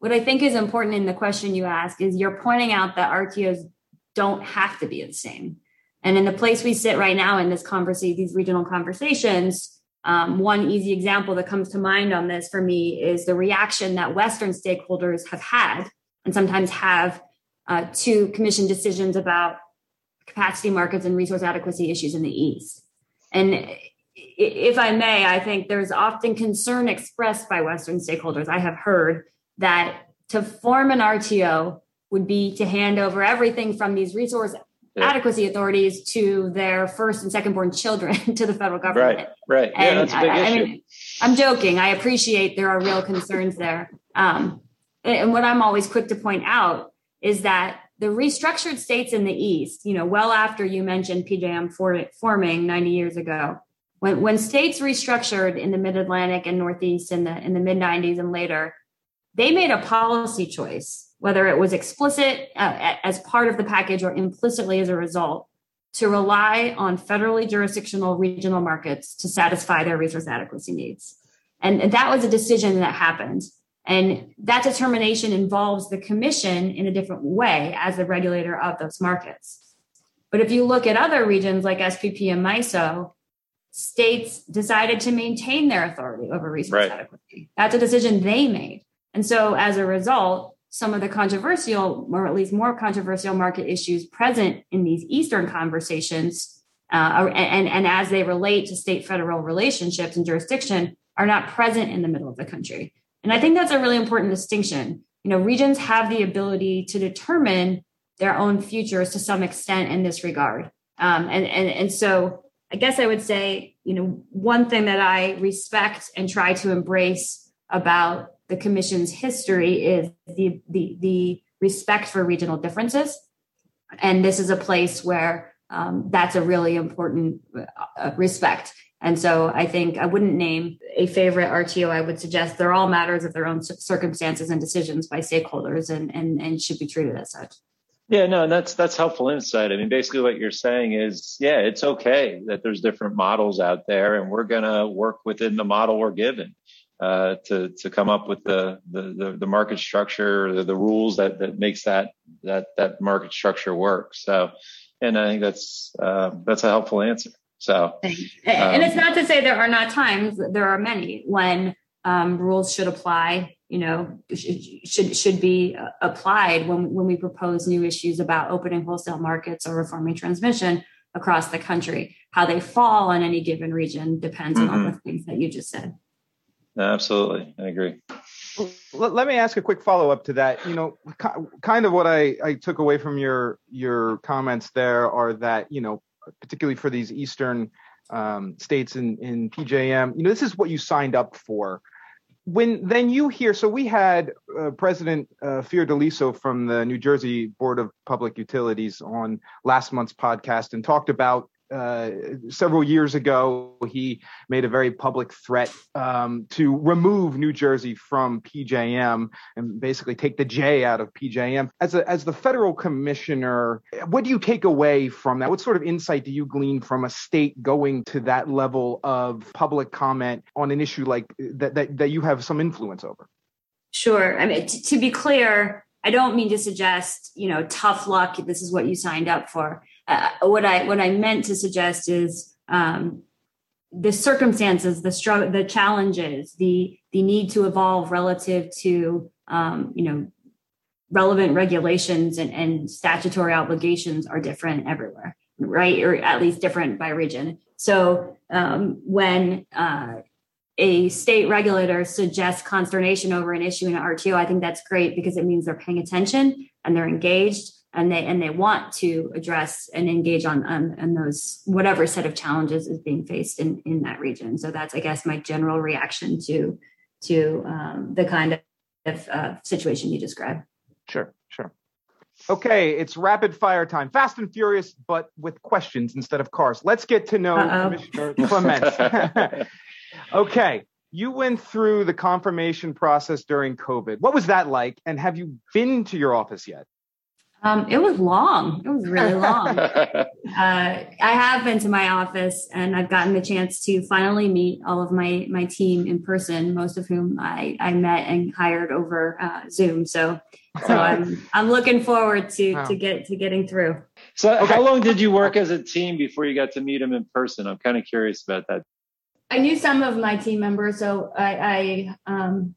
what I think is important in the question you ask is you're pointing out that RTOs don't have to be the same. And in the place we sit right now in this conversation, these regional conversations, um, one easy example that comes to mind on this for me is the reaction that Western stakeholders have had and sometimes have uh, to commission decisions about capacity markets and resource adequacy issues in the East. And if I may, I think there's often concern expressed by Western stakeholders. I have heard that to form an RTO would be to hand over everything from these resource yeah. adequacy authorities to their first and second born children to the federal government. Right, right. Yeah, that's a big I, issue. I mean, I'm joking. I appreciate there are real concerns there. Um, and what I'm always quick to point out is that the restructured states in the East, you know, well after you mentioned PJM for, forming 90 years ago, when, when states restructured in the Mid Atlantic and Northeast in the in the mid 90s and later, they made a policy choice, whether it was explicit uh, as part of the package or implicitly as a result, to rely on federally jurisdictional regional markets to satisfy their resource adequacy needs. And, and that was a decision that happened. And that determination involves the commission in a different way as the regulator of those markets. But if you look at other regions like SPP and MISO, states decided to maintain their authority over resource right. adequacy. That's a decision they made. And so as a result, some of the controversial, or at least more controversial market issues present in these Eastern conversations, uh, and, and as they relate to state federal relationships and jurisdiction, are not present in the middle of the country. And I think that's a really important distinction. You know, regions have the ability to determine their own futures to some extent in this regard. Um, and, and, and so I guess I would say, you know, one thing that I respect and try to embrace about the commission's history is the, the, the respect for regional differences. And this is a place where um, that's a really important uh, respect. And so I think I wouldn't name a favorite RTO. I would suggest they're all matters of their own circumstances and decisions by stakeholders and, and, and should be treated as such. Yeah, no, and that's that's helpful insight. I mean, basically what you're saying is, yeah, it's okay that there's different models out there, and we're gonna work within the model we're given uh, to to come up with the the the, market structure, the, the rules that that makes that that that market structure work. So, and I think that's uh, that's a helpful answer. So, um, and it's not to say there are not times, there are many when um, rules should apply, you know, should should be uh, applied when when we propose new issues about opening wholesale markets or reforming transmission across the country. How they fall on any given region depends mm-hmm. on all the things that you just said. Absolutely, I agree. Let me ask a quick follow up to that. You know, kind of what I, I took away from your your comments there are that you know particularly for these eastern um, states in, in PJM. You know, this is what you signed up for. When then you hear, so we had uh, President uh, Fiordaliso from the New Jersey Board of Public Utilities on last month's podcast and talked about uh, several years ago, he made a very public threat um, to remove New Jersey from PJM and basically take the J out of PJM. As a, as the federal commissioner, what do you take away from that? What sort of insight do you glean from a state going to that level of public comment on an issue like that that, that you have some influence over? Sure. I mean, t- to be clear, I don't mean to suggest, you know, tough luck. This is what you signed up for uh, what I what I meant to suggest is um, the circumstances, the struggle, the challenges, the the need to evolve relative to um, you know relevant regulations and, and statutory obligations are different everywhere, right? Or at least different by region. So um, when uh, a state regulator suggests consternation over an issue in an RTO, I think that's great because it means they're paying attention and they're engaged and they and they want to address and engage on on, on those whatever set of challenges is being faced in in that region. So that's I guess my general reaction to to um, the kind of uh, situation you describe. Sure, sure. Okay, it's rapid fire time. Fast and furious, but with questions instead of cars. Let's get to know Uh-oh. Commissioner Clements. okay, you went through the confirmation process during COVID. What was that like? And have you been to your office yet? Um, it was long. It was really long. uh, I have been to my office and I've gotten the chance to finally meet all of my my team in person, most of whom I, I met and hired over uh, Zoom. So so I'm I'm looking forward to wow. to get to getting through. So okay. how long did you work as a team before you got to meet them in person? I'm kind of curious about that. I knew some of my team members, so I, I um,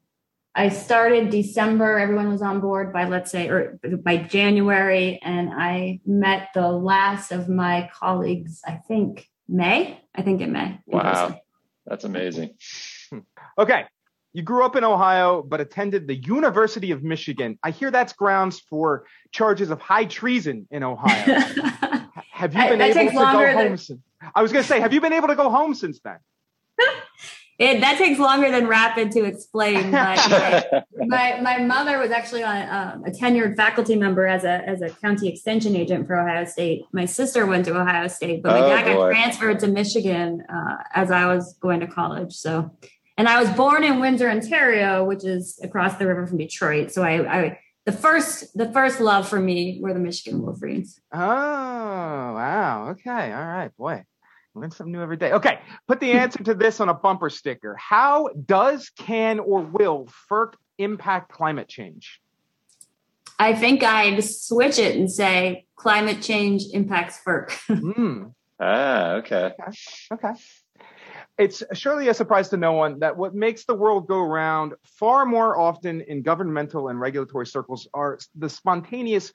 I started December. Everyone was on board by let's say, or by January, and I met the last of my colleagues. I think May. I think in May. Wow, that's amazing. Okay, you grew up in Ohio, but attended the University of Michigan. I hear that's grounds for charges of high treason in Ohio. have you been able to go home than- since? I was going to say, have you been able to go home since then? It, that takes longer than rapid to explain. But my my mother was actually on, um, a tenured faculty member as a as a county extension agent for Ohio State. My sister went to Ohio State, but my oh, dad got boy. transferred to Michigan uh, as I was going to college. So, and I was born in Windsor, Ontario, which is across the river from Detroit. So I, I the first the first love for me were the Michigan Wolverines. Oh wow! Okay, all right, boy. Learn something new every day. Okay, put the answer to this on a bumper sticker. How does, can, or will FERC impact climate change? I think I'd switch it and say climate change impacts FERC. mm. Ah, okay. okay. Okay. It's surely a surprise to no one that what makes the world go round far more often in governmental and regulatory circles are the spontaneous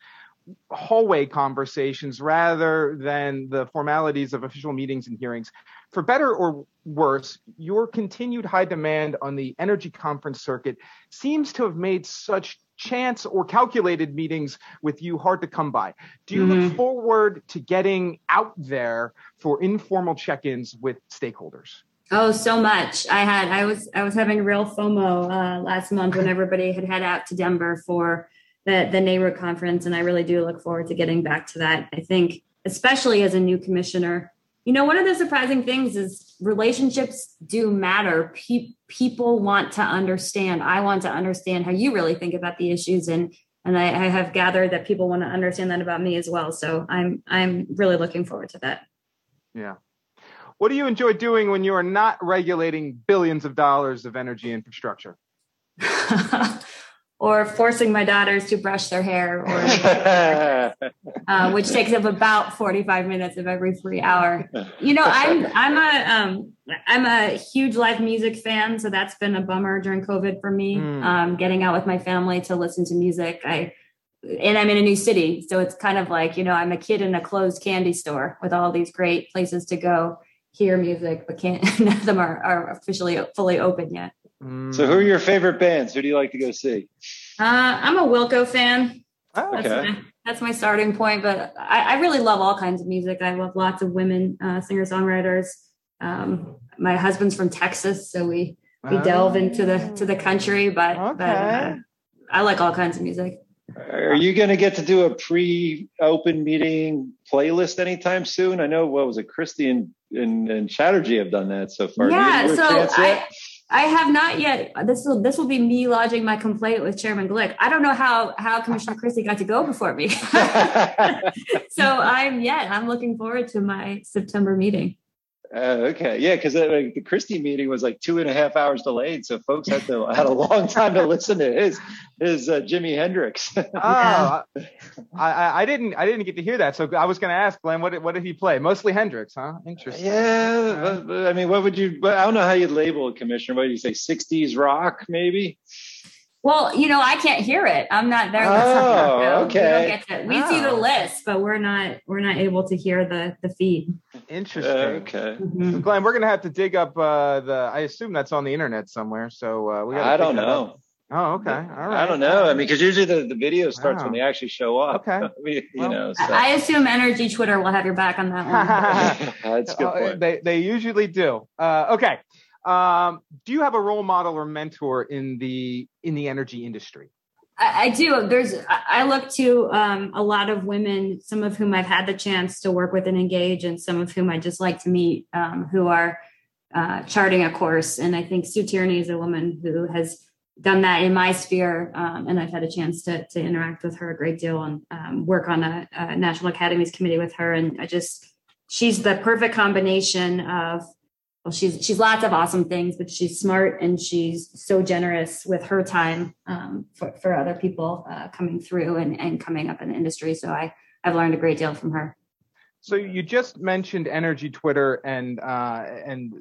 hallway conversations rather than the formalities of official meetings and hearings. For better or worse, your continued high demand on the energy conference circuit seems to have made such chance or calculated meetings with you hard to come by. Do you mm-hmm. look forward to getting out there for informal check-ins with stakeholders? Oh, so much. I had I was I was having real FOMO uh, last month when everybody had head out to Denver for the the NARUC conference, and I really do look forward to getting back to that. I think, especially as a new commissioner, you know, one of the surprising things is relationships do matter. Pe- people want to understand. I want to understand how you really think about the issues, and and I, I have gathered that people want to understand that about me as well. So I'm I'm really looking forward to that. Yeah. What do you enjoy doing when you are not regulating billions of dollars of energy infrastructure? or forcing my daughters to brush their hair, or uh, which takes up about forty five minutes of every free hour. You know, I'm I'm a um, I'm a huge live music fan, so that's been a bummer during COVID for me. Mm. Um, getting out with my family to listen to music, I and I'm in a new city, so it's kind of like you know I'm a kid in a closed candy store with all these great places to go hear music, but can't none of them are, are officially fully open yet. So, who are your favorite bands? Who do you like to go see? Uh, I'm a Wilco fan. Oh, okay. That's my, that's my, starting point, but I, I, really love all kinds of music. I love lots of women uh, singer songwriters. Um, my husband's from Texas, so we we oh. delve into the to the country, but, okay. but uh, I like all kinds of music. Are you going to get to do a pre-open meeting playlist anytime soon? I know what was it, Christie and, and, and Chatterjee have done that so far. Yeah, so I, I have not yet. This will this will be me lodging my complaint with Chairman Glick. I don't know how how Commissioner Christie got to go before me. so I'm yeah, I'm looking forward to my September meeting. Uh, okay, yeah, because uh, like, the Christie meeting was like two and a half hours delayed, so folks had to had a long time to listen to his his uh, Jimi Hendrix. oh, I, I, didn't I didn't get to hear that, so I was going to ask Glenn, what did, what did he play? Mostly Hendrix, huh? Interesting. Yeah, I mean, what would you? I don't know how you'd label it, Commissioner. What do you say? '60s rock, maybe? Well, you know, I can't hear it. I'm not there. Oh, okay. We, to, we oh. see the list, but we're not we're not able to hear the the feed. Interesting. Uh, okay. Mm-hmm. Glenn, we're gonna have to dig up uh, the. I assume that's on the internet somewhere. So uh, we. I don't know. Oh, okay. All right. I don't know. I mean, because usually the, the video starts oh. when they actually show up. Okay. you well, know. So. I assume Energy Twitter will have your back on that one. That's good. Uh, they they usually do. Uh, okay. Um, do you have a role model or mentor in the in the energy industry? I, I do. There's I look to um, a lot of women, some of whom I've had the chance to work with and engage, and some of whom I just like to meet, um, who are uh, charting a course. And I think Sue Tierney is a woman who has done that in my sphere, um, and I've had a chance to to interact with her a great deal and um, work on a, a, National Academies committee with her. And I just she's the perfect combination of well, she's she's lots of awesome things, but she's smart and she's so generous with her time um, for for other people uh, coming through and and coming up in the industry. So I I've learned a great deal from her. So you just mentioned energy Twitter, and uh, and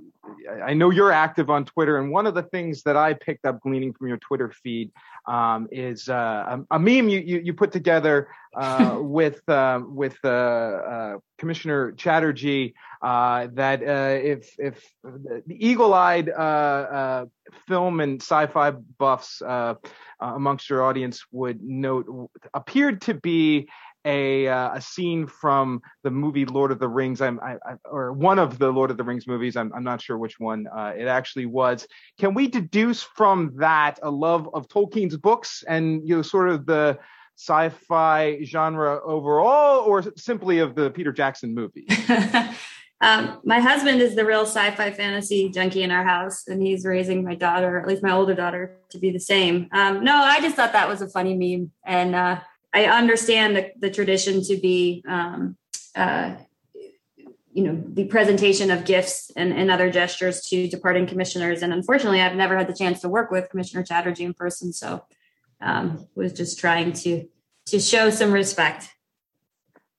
I know you're active on Twitter. And one of the things that I picked up gleaning from your Twitter feed um, is uh, a, a, meme you, you, you put together uh, with uh, with uh, uh, Commissioner Chatterjee that if if the eagle-eyed film and sci-fi buffs amongst your audience would note appeared to be a uh, a scene from the movie Lord of the Rings. I'm I, I, or one of the Lord of the Rings movies. I'm I'm not sure which one uh, it actually was. Can we deduce from that a love of Tolkien's books and you know sort of the sci-fi genre overall, or simply of the Peter Jackson movie? um, my husband is the real sci-fi fantasy junkie in our house, and he's raising my daughter, at least my older daughter, to be the same. Um, no, I just thought that was a funny meme, and uh, I understand the, the tradition to be, um, uh, you know, the presentation of gifts and, and other gestures to departing commissioners. And unfortunately, I've never had the chance to work with Commissioner Chatterjee in person, so um, was just trying to to show some respect.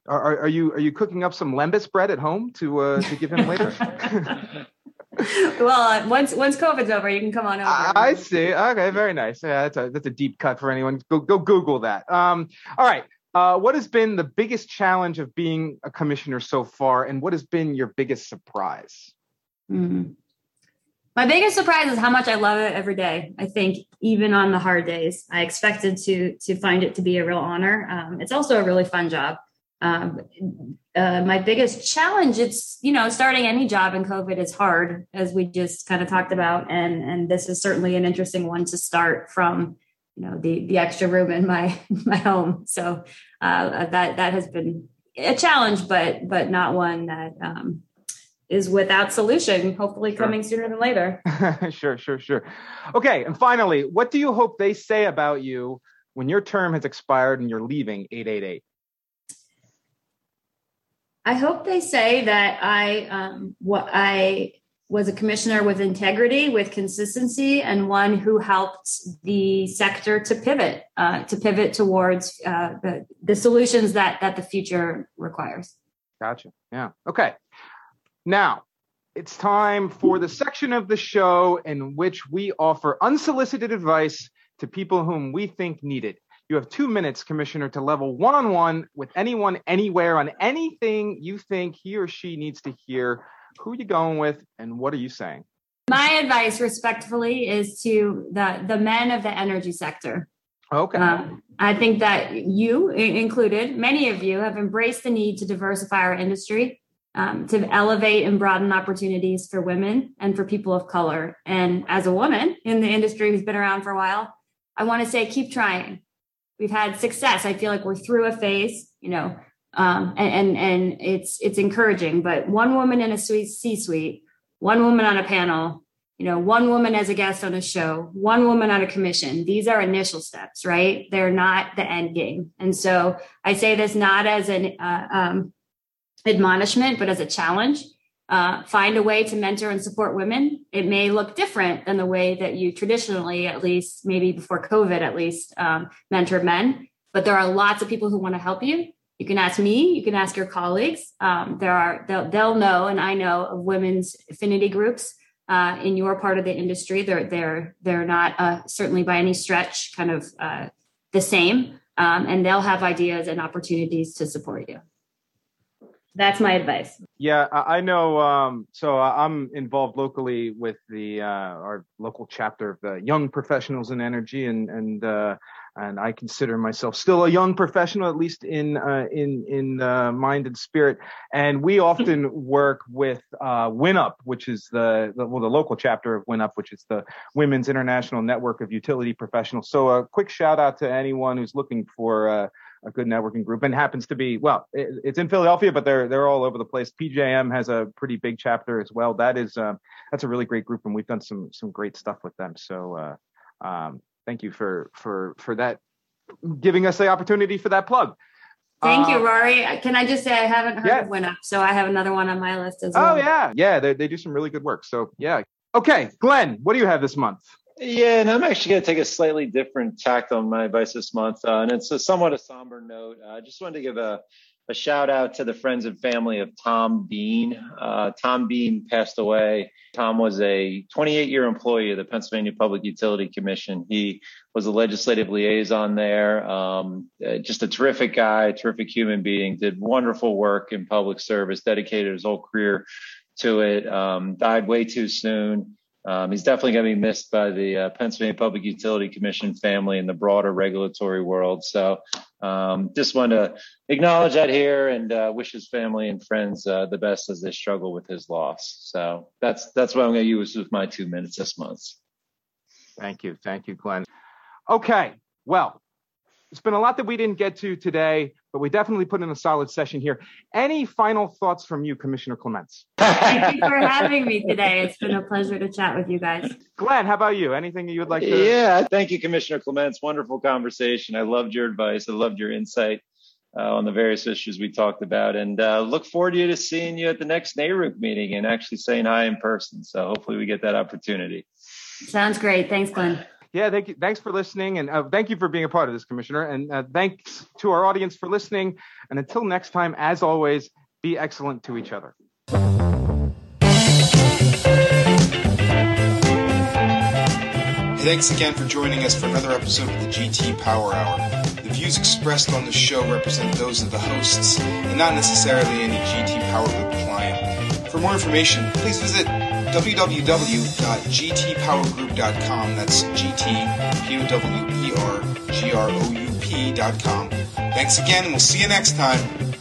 Are, are you are you cooking up some lembas bread at home to uh, to give him later? well, uh, once once COVID's over, you can come on over. I see. Okay, very nice. Yeah, that's a that's a deep cut for anyone. Go go Google that. Um, all right. Uh, what has been the biggest challenge of being a commissioner so far, and what has been your biggest surprise? Mm-hmm. My biggest surprise is how much I love it every day. I think even on the hard days, I expected to to find it to be a real honor. Um, it's also a really fun job. Um, uh, my biggest challenge it's you know starting any job in covid is hard as we just kind of talked about and and this is certainly an interesting one to start from you know the the extra room in my my home. So uh, that that has been a challenge but but not one that um, is without solution hopefully sure. coming sooner than later. Sure sure sure. Okay and finally what do you hope they say about you when your term has expired and you're leaving 888 I hope they say that I um, what I was a commissioner with integrity, with consistency, and one who helped the sector to pivot uh, to pivot towards uh, the the solutions that that the future requires. Gotcha. Yeah. Okay. Now it's time for the section of the show in which we offer unsolicited advice to people whom we think need it. You have two minutes, Commissioner, to level one on one with anyone, anywhere on anything you think he or she needs to hear. Who are you going with, and what are you saying? My advice, respectfully, is to the the men of the energy sector. Okay. Uh, I think that you included, many of you have embraced the need to diversify our industry, um, to elevate and broaden opportunities for women and for people of color. And as a woman in the industry who's been around for a while, I want to say keep trying we've had success. I feel like we're through a phase, you know, um, and, and, and it's it's encouraging. But one woman in a C-suite, one woman on a panel, you know, one woman as a guest on a show, one woman on a commission. These are initial steps, right? They're not the end game. And so I say this not as an uh, um, admonishment, but as a challenge uh, find a way to mentor and support women. It may look different than the way that you traditionally, at least maybe before COVID, at least um, mentor men. But there are lots of people who want to help you. You can ask me. You can ask your colleagues. Um, there are they'll, they'll, know, and I know of women's affinity groups uh, in your part of the industry. They're they're they're not uh, certainly by any stretch kind of uh, the same, um, and they'll have ideas and opportunities to support you that's my advice. Yeah, I know. Um, so I'm involved locally with the uh, our local chapter of the Young Professionals in Energy, and and uh, and I consider myself still a young professional, at least in uh, in in mind and spirit. And we often work with uh, WINUP, which is the, the, well the local chapter of WINUP, which is the Women's International Network of Utility Professionals. So a quick shout out to anyone who's looking for uh, a good networking group and happens to be well it, it's in philadelphia but they're they're all over the place pjm has a pretty big chapter as well that is uh, that's a really great group and we've done some some great stuff with them so uh, Um, thank you for for for that, giving us the opportunity for that plug. Thank you, uh, Rory. Can I just say I haven't heard of WinUp, so I have another one on my list as well. Oh yeah, yeah, they they do some really good work. So yeah. Okay, Glenn, what do you have this month? Yeah, and I'm actually going to take a slightly different tact on my advice this month, uh, and it's a somewhat a somber note. I uh, just wanted to give a, a shout out to the friends and family of Tom Bean. Uh, Tom Bean passed away. Tom was a 28 year employee of the Pennsylvania Public Utility Commission. He was a legislative liaison there. Um, uh, just a terrific guy, terrific human being, did wonderful work in public service, dedicated his whole career to it. Um, died way too soon. Um, he's definitely going to be missed by the uh, Pennsylvania Public Utility Commission family and the broader regulatory world. So, um, just want to acknowledge that here and uh, wish his family and friends uh, the best as they struggle with his loss. So that's that's what I'm going to use with my two minutes this month. Thank you, thank you, Glenn. Okay, well, it's been a lot that we didn't get to today, but we definitely put in a solid session here. Any final thoughts from you, Commissioner Clements? Thank you for having me today. It's been a pleasure to chat with you guys. Glenn, how about you? Anything you would like to? Yeah, thank you, Commissioner Clements. Wonderful conversation. I loved your advice. I loved your insight. Uh, on the various issues we talked about, and uh, look forward to, you to seeing you at the next NARUC meeting and actually saying hi in person. So hopefully we get that opportunity. Sounds great. Thanks, Glenn. Yeah, thank you. Thanks for listening, and uh, thank you for being a part of this, Commissioner. And uh, thanks to our audience for listening. And until next time, as always, be excellent to each other. Thanks again for joining us for another episode of the GT Power Hour. The views expressed on the show represent those of the hosts and not necessarily any GT Power Group client. For more information, please visit www.gtpowergroup.com. That's GT, P-O-W-E-R, G-R-O-U-P.com. Thanks again, and we'll see you next time.